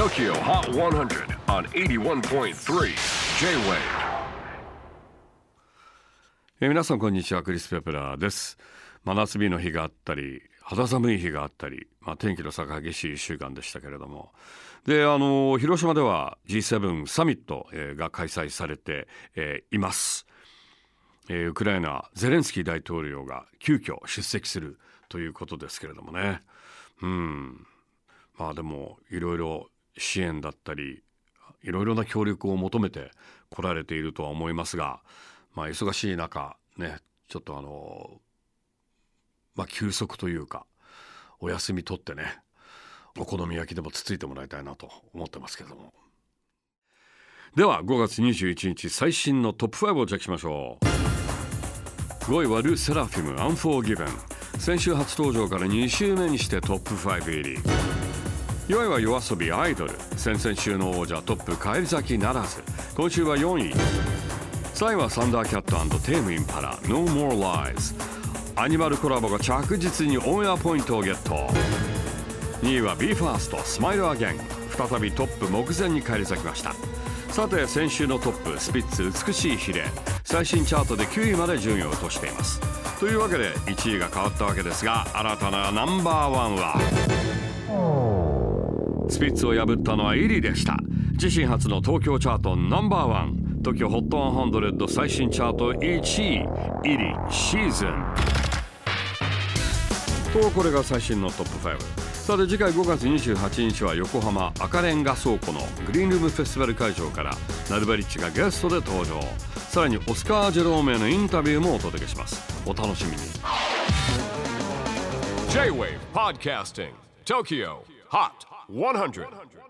TOKYO HOT 100 on 81.3 J-WAVE. え皆さんこんにちはクリス・ペプラーです。真夏日の日があったり肌寒い日があったり、まあ、天気の差が激しい1週間でしたけれども。であの広島では G7 サミット、えーが開催されて、えーいます、えーウクライナゼレンスキー大統領が急遽出席するということですけれどもね。うん。まあでもいろいろ支援だったりいろいろな協力を求めて来られているとは思いますが、まあ、忙しい中ねちょっとあのまあ休息というかお休み取ってねお好み焼きでもつついてもらいたいなと思ってますけれども。では5月21日最新のトップ5をチェックしましょう。5位は LE SSERAFIM「アンフォーギブン」先週初登場から2週目にしてトップ5入り。4位は YOASOBI アイドル。先々週の王者トップ返り咲きならず。今週は4位。3位はサンダーキャットテームインパラ。No More Lies アニマルコラボが着実にオンエアポイントをゲット。2位は BE:FIRST スマイルアゲン。再びトップ目前に返り咲きました。さて先週のトップスピッツ美しい鰭最新チャートで9位まで順位を落としています。というわけで1位が変わったわけですが新たなナンバーワンは？スピッツを破ったのはイリでした。自身初の東京チャートナンバーワン。TOKYOHOT100 最新チャート1位。イリシーズン。とこれが最新のトップ5さて次回5月28日は横浜。赤レンガ倉庫のグリーンルームフェスティバル会場から。ナルバリッチがゲストで登場。さらにオスカー・ジェローメのインタビューもお届けします。お楽しみに。J-WAVE PODCASTING TOKYO. Hot 100. 100.